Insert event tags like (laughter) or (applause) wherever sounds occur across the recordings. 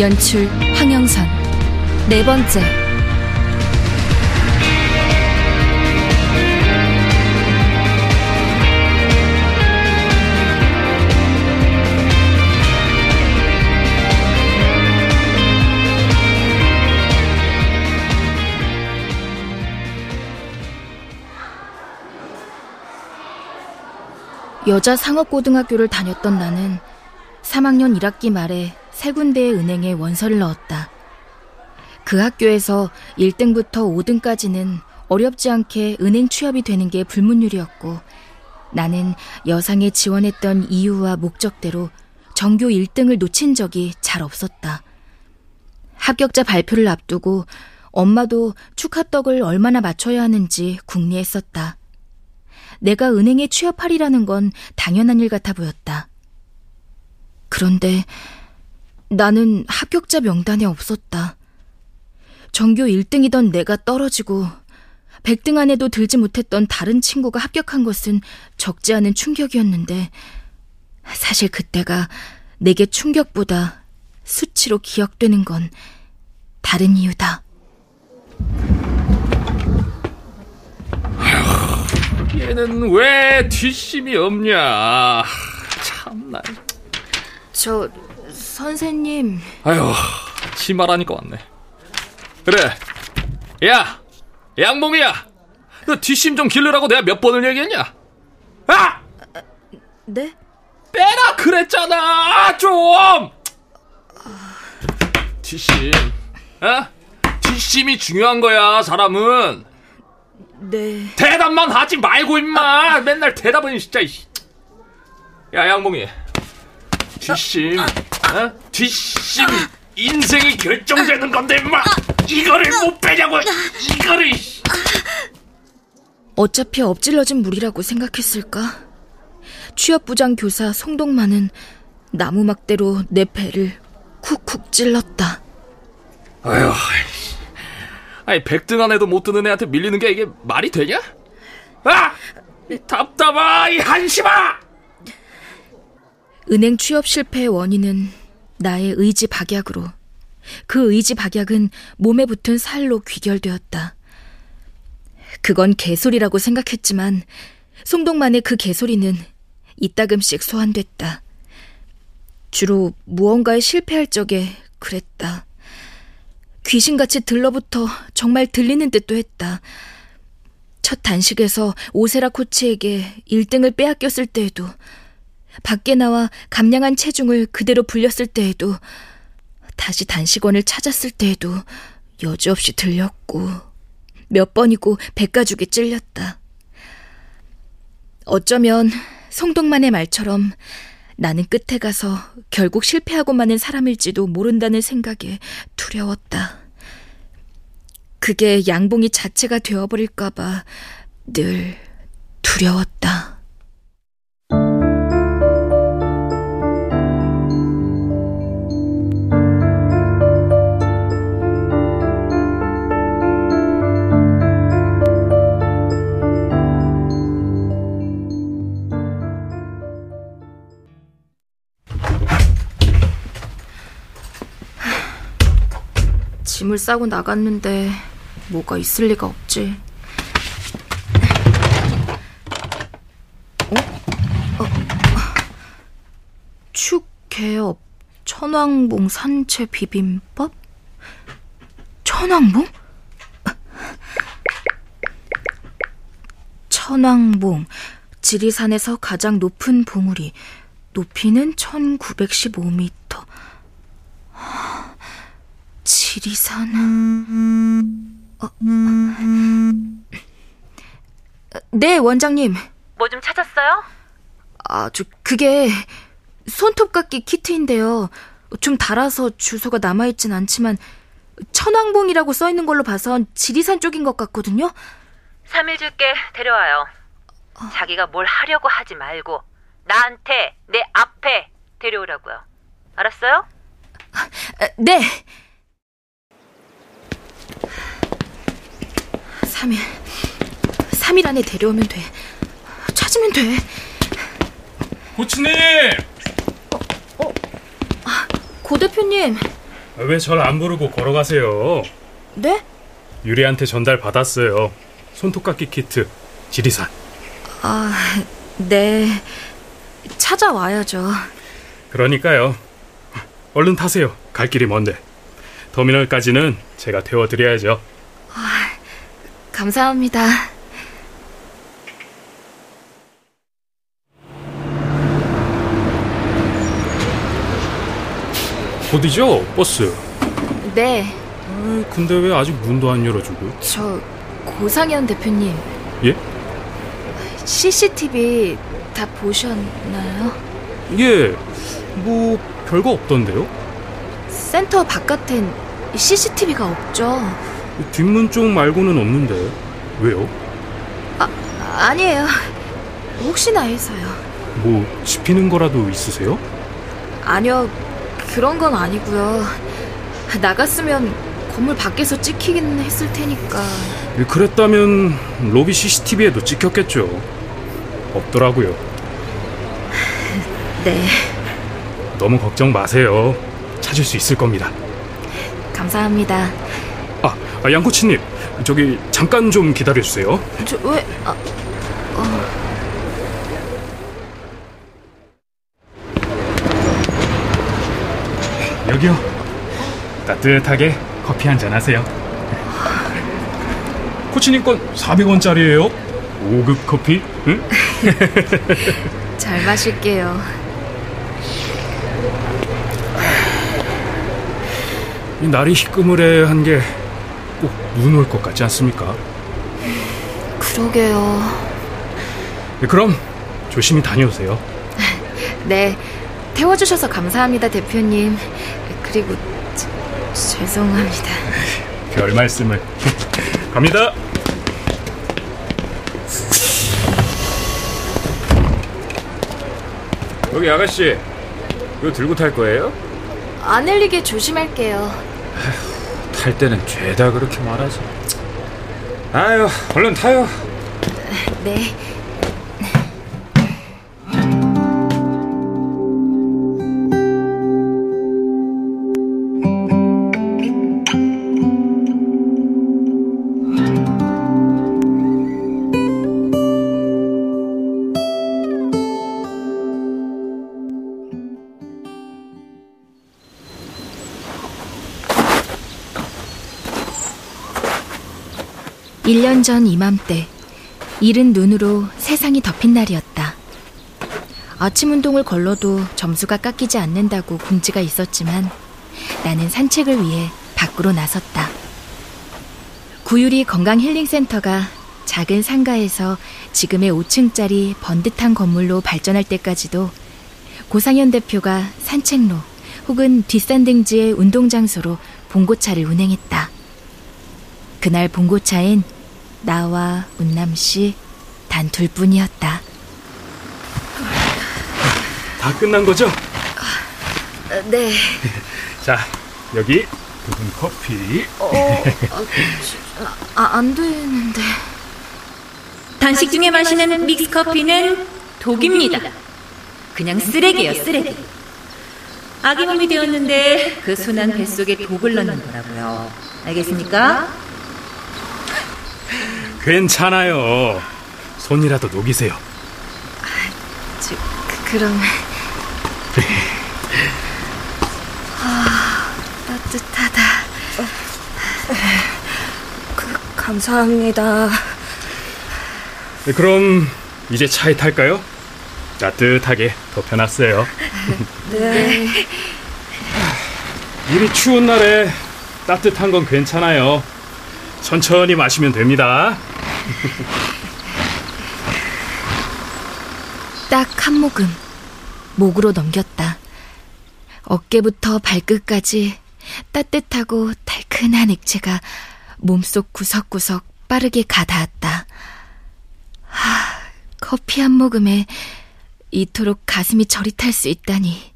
연출 황영선. 네 번째. 여자 상업고등학교를 다녔던 나는 3학년 1학기 말에 세 군데의 은행에 원서를 넣었다. 그 학교에서 1등부터 5등까지는 어렵지 않게 은행 취업이 되는 게 불문율이었고 나는 여상에 지원했던 이유와 목적대로 전교 1등을 놓친 적이 잘 없었다. 합격자 발표를 앞두고 엄마도 축하떡을 얼마나 맞춰야 하는지 궁리했었다. 내가 은행에 취업하리라는 건 당연한 일 같아 보였다. 그런데 나는 합격자 명단에 없었다. 전교 1등이던 내가 떨어지고 100등 안에도 들지 못했던 다른 친구가 합격한 것은 적지 않은 충격이었는데 사실 그때가 내게 충격보다 수치로 기억되는 건 다른 이유다. 아휴, 얘는 왜 뒷심이 없냐? 참나. 저 선생님. 아휴, 치마라니까 왔네. 그래. 야, 양봉이야. 너 뒷심 좀 기르라고 내가 몇 번을 얘기했냐? 아! 네? 빼라 그랬잖아. 좀. 뒷심. 어? 뒷심이 중요한 거야, 사람은. 네. 대답만 하지 말고 임마. 맨날 대답은 진짜. 야, 양봉이. 뒷심. 어? 뒷심 인생이 결정되는 건데 막 이거를 못 빼냐고 이거를 어차피 엎질러진 물이라고 생각했을까? 취업부장 교사 송동만은 나무막대로 내 배를 쿡쿡 찔렀다. 아휴, 아니 백등 안에도 못 드는 애한테 밀리는 게 이게 말이 되냐? 아, 답답아 이 한심아! 은행 취업 실패의 원인은 나의 의지 박약으로 그 의지 박약은 몸에 붙은 살로 귀결되었다. 그건 개소리라고 생각했지만 송동만의 그 개소리는 이따금씩 소환됐다. 주로 무언가에 실패할 적에 그랬다. 귀신같이 들러붙어 정말 들리는 듯도 했다. 첫 단식에서 오세라 코치에게 1등을 빼앗겼을 때에도 밖에 나와 감량한 체중을 그대로 불렸을 때에도 다시 단식원을 찾았을 때에도 여지없이 들렸고 몇 번이고 백가죽이 찔렸다. 어쩌면 송동만의 말처럼 나는 끝에 가서 결국 실패하고 마는 사람일지도 모른다는 생각에 두려웠다. 그게 양봉이 자체가 되어버릴까봐 늘 두려웠다. 짐을 싸고 나갔는데 뭐가 있을 리가 없지. 어? 어? 축개업 천왕봉 산채 비빔밥? 천왕봉? 천왕봉 지리산에서 가장 높은 봉우리 높이는 1915m 지리산. 어. 네, 원장님. 뭐 좀 찾았어요? 아, 저, 그게 손톱깎이 키트인데요. 좀 달아서 주소가 남아있진 않지만 천왕봉이라고 써있는 걸로 봐선 지리산 쪽인 것 같거든요. 3일 줄게 데려와요. 어. 자기가 뭘 하려고 하지 말고 나한테 내 앞에 데려오라고요. 알았어요? 아, 네. 3일. 3일 안에 데려오면 돼. 찾으면 돼. 고치님! 어, 어. 아, 고 대표님. 왜 절 안 부르고 걸어가세요? 네? 유리한테 전달 받았어요. 손톱깎이 키트, 지리산. 아, 네. 찾아와야죠. 그러니까요. 얼른 타세요. 갈 길이 먼데. 터미널까지는 제가 태워드려야죠. 아, 감사합니다. 어디죠? 버스. 네. 아, 근데 왜 아직 문도 안 열어주고? 저 고상현 대표님. 예? CCTV 다 보셨나요? 예. 뭐 별거 없던데요? 센터 바깥엔 CCTV가 없죠. 뒷문 쪽 말고는 없는데 왜요? 아 아니에요. 혹시나 해서요. 뭐 집히는 거라도 있으세요? 아니요. 그런 건 아니고요. 나갔으면 건물 밖에서 찍히긴 했을 테니까. 그랬다면 로비 CCTV에도 찍혔겠죠. 없더라고요. 네. 너무 걱정 마세요. 찾을 수 있을 겁니다. 감사합니다. 아, 아 양코치님, 저기 잠깐 좀 기다려주세요. 저 왜? 아, 어. 여기요. 따뜻하게 커피 한 잔 하세요. 코치님 건 400원짜리예요. 5급 커피? 응? (laughs) 잘 마실게요. 이 날이 희끄무레한 게 꼭 눈 올 것 같지 않습니까? 그러게요. 네, 그럼 조심히 다녀오세요. (laughs) 네, 태워주셔서 감사합니다, 대표님. 그리고 저, 죄송합니다. (laughs) 별 말씀을. (laughs) 갑니다. 여기 아가씨, 이거 들고 탈 거예요? 안 흘리게 조심할게요. 탈 때는 죄다 그렇게 말하지. 아유, 얼른 타요. 네. 일년전 이맘때 이른 눈으로 세상이 덮인 날이었다. 아침 운동을 걸러도 점수가 깎이지 않는다고 공지가 있었지만 나는 산책을 위해 밖으로 나섰다. 구유리 건강 힐링 센터가 작은 상가에서 지금의 5층짜리 번듯한 건물로 발전할 때까지도 고상현 대표가 산책로 혹은 뒷산 등지의 운동 장소로 봉고차를 운행했다. 그날 봉고차엔 나와 운남 씨 단 둘뿐이었다. 다 끝난 거죠? 네. (laughs) 자, 여기 두분 커피. 어, 아, 아, 안 되는데. 단식 중에 마시는 믹스 커피는 독입니다. 그냥 쓰레기예요, 쓰레기. 아기 몸이 되었는데 그 순한 뱃속에 독을 넣는 거라고요. 알겠습니까? 괜찮아요. 손이라도 녹이세요. 아, 저, 그, 그럼. 아, 따뜻하다. 그, 감사합니다. 네, 그럼 이제 차에 탈까요? 따뜻하게 덮여놨어요. 네. (laughs) 이리 추운 날에 따뜻한 건 괜찮아요. 천천히 마시면 됩니다. (laughs) 딱 한 모금 목으로 넘겼다. 어깨부터 발끝까지 따뜻하고 달큰한 액체가 몸속 구석구석 빠르게 가닿았다. 하, 커피 한 모금에 이토록 가슴이 저릿할 수 있다니.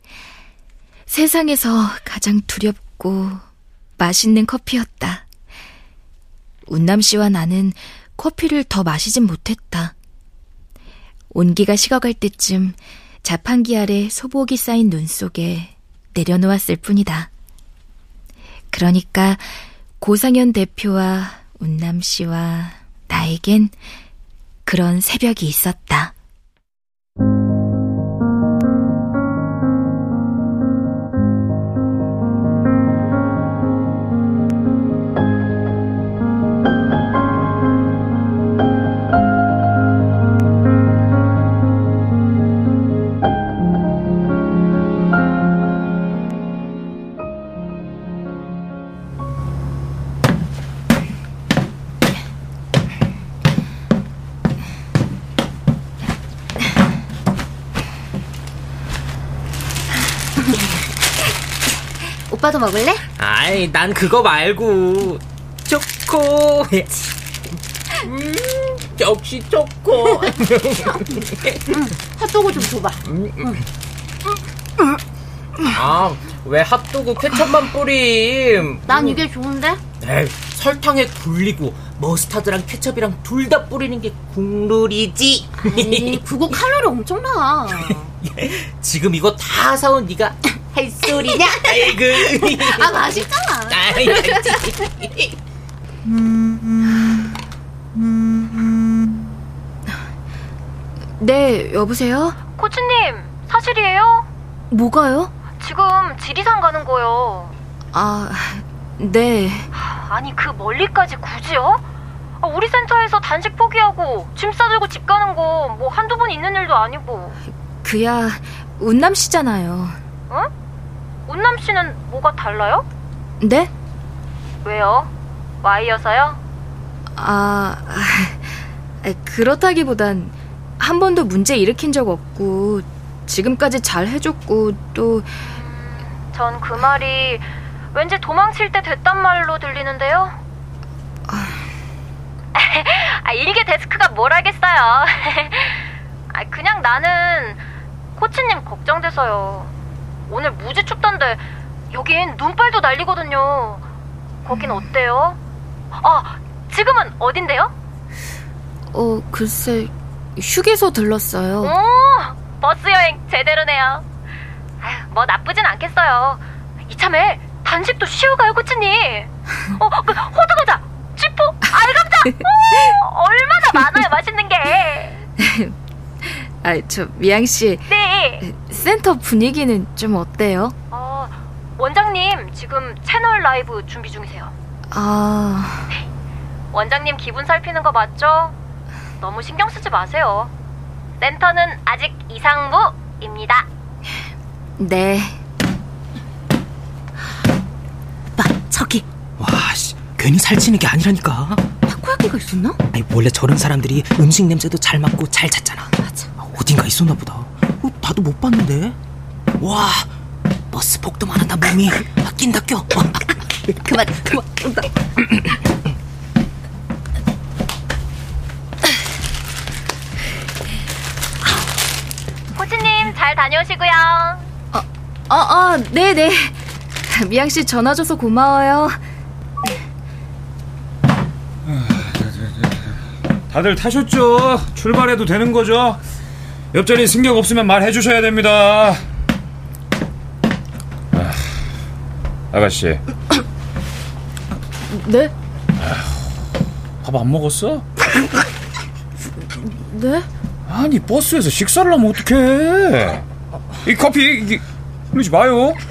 세상에서 가장 두렵고 맛있는 커피였다. 운남 씨와 나는 커피를 더 마시진 못했다. 온기가 식어갈 때쯤 자판기 아래 소복이 쌓인 눈 속에 내려놓았을 뿐이다. 그러니까 고상현 대표와 운남 씨와 나에겐 그런 새벽이 있었다. 오빠도 먹을래? 아이, 난 그거 말고 초코. 음, 역시 초코. 핫도그 좀 줘봐. 아, 왜 핫도그 케첩만 뿌림? 난 이게 좋은데? 에이, 설탕에 굴리고 머스타드랑 케첩이랑 둘 다 뿌리는 게 국룰이지. 에이, 그거 칼로리 엄청 나. (laughs) 지금 이거 다 사온 네가 할 소리냐? 아이고. (laughs) 아, 맛있잖아. 아이, 네, 여보세요? 코치님, 사실이에요? 뭐가요? 지금 지리산 가는 거요. 아, 네. 아니, 그 멀리까지 굳이요? 아, 우리 센터에서 단식 포기하고 짐 싸들고 집 가는 거 뭐 한두 번 있는 일도 아니고. 그야 운남 씨잖아요. 응? 운남 씨는 뭐가 달라요? 네? 왜요? Y여서요? 아, 아, 그렇다기보단 한 번도 문제 일으킨 적 없고 지금까지 잘 해줬고 또 전 그 말이 왠지 도망칠 때 됐단 말로 들리는데요. 아, (laughs) 일개 데스크가 뭘 알겠어요. (laughs) 아, 그냥 나는 코치님 걱정돼서요. 오늘 무지 춥던데 여긴 눈발도 날리거든요. 거긴 어때요? 아, 지금은 어딘데요? 어 글쎄 휴게소 들렀어요. 오, 버스 여행 제대로네요. 아휴, 뭐 나쁘진 않겠어요. 이참에 단식도 쉬어가요, 코치님. 어, 그 호두과자, 쥐포, 알감자. 오, 얼마나 많아요, 맛있는 게. (laughs) 아, 저 미양 씨 네. 센터 분위기는 좀 어때요? 어, 원장님 지금 채널 라이브 준비 중이세요. 아, 원장님 기분 살피는 거 맞죠? 너무 신경 쓰지 마세요. 센터는 아직 이상무입니다. 네. 오빠, 저기. 와, 씨, 괜히 살찌는 게 아니라니까. 타코야끼가 있었나? 아니, 원래 저런 사람들이 음식 냄새도 잘 맡고 잘 찾잖아. 맞아. 아, 어딘가 있었나 보다. 어, 나도 못 봤는데. 와, 버스 복도만 하다 몸이 아, 낀다 껴. 어. (laughs) 그만, 그만. 코치님 잘 다녀오시고요. 어, 어, 네, 네. 미양 씨 전화 줘서 고마워요. 다들 타셨죠? 출발해도 되는 거죠? 옆자리 승객 없으면 말해 주셔야 됩니다. 아, 아가씨, (coughs) 네? 밥 안 먹었어? (coughs) 네? 아니 버스에서 식사를 하면 어떡해? 이 커피 이게 그러지 마요. (coughs)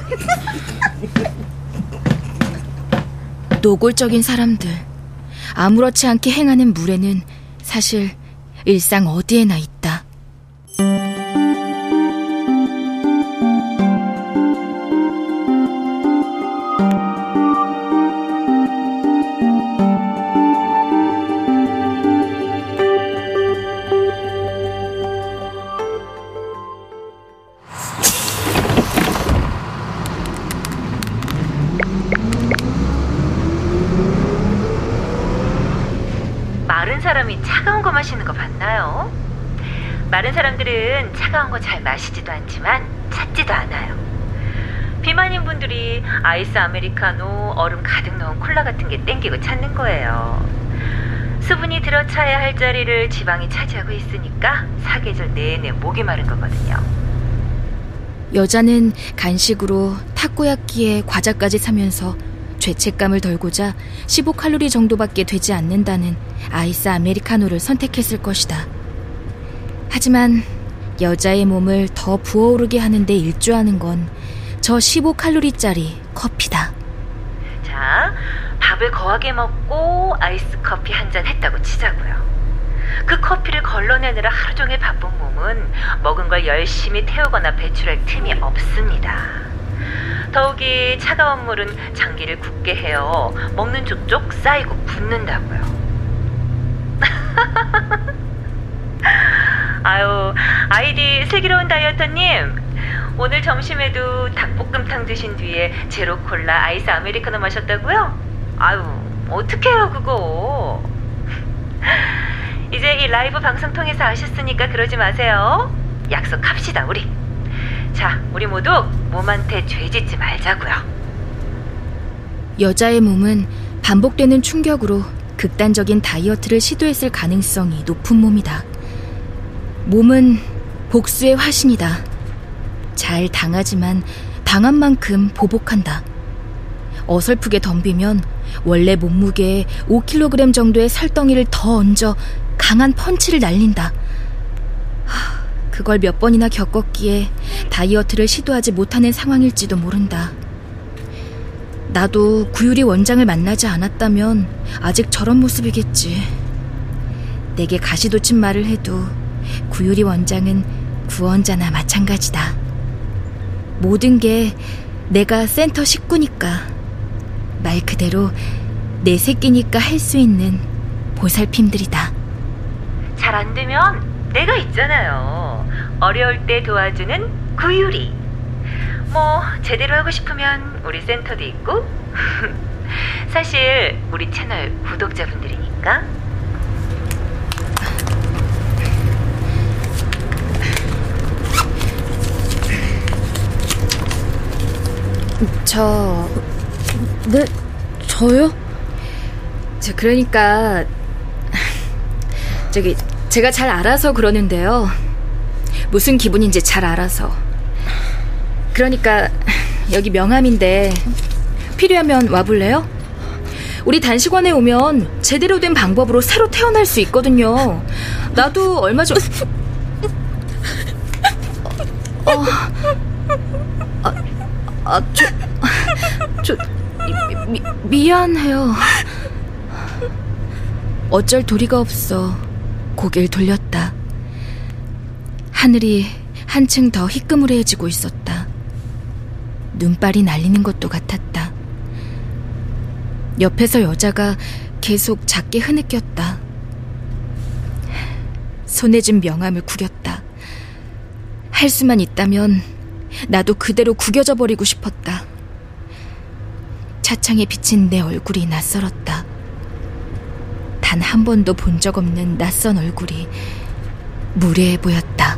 노골적인 사람들. 아무렇지 않게 행하는 물에는 사실 일상 어디에나 있다. 사람 사람들은 차가운 거 잘 마시지도 않지만 찾지도 않아요. 비만인 분들이 아이스 아메리카노, 얼음 가득 넣은 콜라 같은 게 땡기고 찾는 거예요. 수분이 들어차야 할 자리를 지방이 차지하고 있으니까 사계절 내내 목이 마른 거거든요. 여자는 간식으로 타코야끼에 과자까지 사면서 죄책감을 덜고자 15칼로리 정도밖에 되지 않는다는 아이스 아메리카노를 선택했을 것이다. 하지만 여자의 몸을 더 부어오르게 하는데 일조하는 건 저 15칼로리짜리 커피다. 자, 밥을 거하게 먹고 아이스 커피 한 잔 했다고 치자고요. 그 커피를 걸러내느라 하루 종일 바쁜 몸은 먹은 걸 열심히 태우거나 배출할 틈이 없습니다. 더욱이 차가운 물은 장기를 굳게 해요. 먹는 쪽쪽 쌓이고 붓는다고요. (laughs) 아유, 아이디 슬기로운 다이어터님. 오늘 점심에도 닭볶음탕 드신 뒤에 제로 콜라 아이스 아메리카노 마셨다고요? 아유, 어떡해요, 그거. (laughs) 이제 이 라이브 방송 통해서 아셨으니까 그러지 마세요. 약속합시다, 우리. 자, 우리 모두 몸한테 죄 짓지 말자고요. 여자의 몸은 반복되는 충격으로 극단적인 다이어트를 시도했을 가능성이 높은 몸이다. 몸은 복수의 화신이다. 잘 당하지만 당한 만큼 보복한다. 어설프게 덤비면 원래 몸무게의 5kg 정도의 살덩이를 더 얹어 강한 펀치를 날린다. 하, 그걸 몇 번이나 겪었기에 다이어트를 시도하지 못하는 상황일지도 모른다. 나도 구유리 원장을 만나지 않았다면 아직 저런 모습이겠지. 내게 가시돋친 말을 해도 구유리 원장은 구원자나 마찬가지다. 모든 게 내가 센터 식구니까 말 그대로 내 새끼니까 할 수 있는 보살핌들이다. 잘 안 되면 내가 있잖아요. 어려울 때 도와주는 구유리. 뭐 제대로 하고 싶으면 우리 센터도 있고. (laughs) 사실 우리 채널 구독자분들이니까. 저, 네, 저요? 저, 그러니까, 저기, 제가 잘 알아서 그러는데요. 무슨 기분인지 잘 알아서. 그러니까, 여기 명함인데, 필요하면 와볼래요? 우리 단식원에 오면 제대로 된 방법으로 새로 태어날 수 있거든요. 나도 얼마 전, 어, 아, 아, 저, 저, 미, 미안해요. 어쩔 도리가 없어 고개를 돌렸다. 하늘이 한층 더 희끄무레해지고 있었다. 눈발이 날리는 것도 같았다. 옆에서 여자가 계속 작게 흐느꼈다. 손에 쥔 명함을 구겼다. 할 수만 있다면 나도 그대로 구겨져 버리고 싶었다. 차창에 비친 내 얼굴이 낯설었다. 단 한 번도 본 적 없는 낯선 얼굴이 무례해 보였다.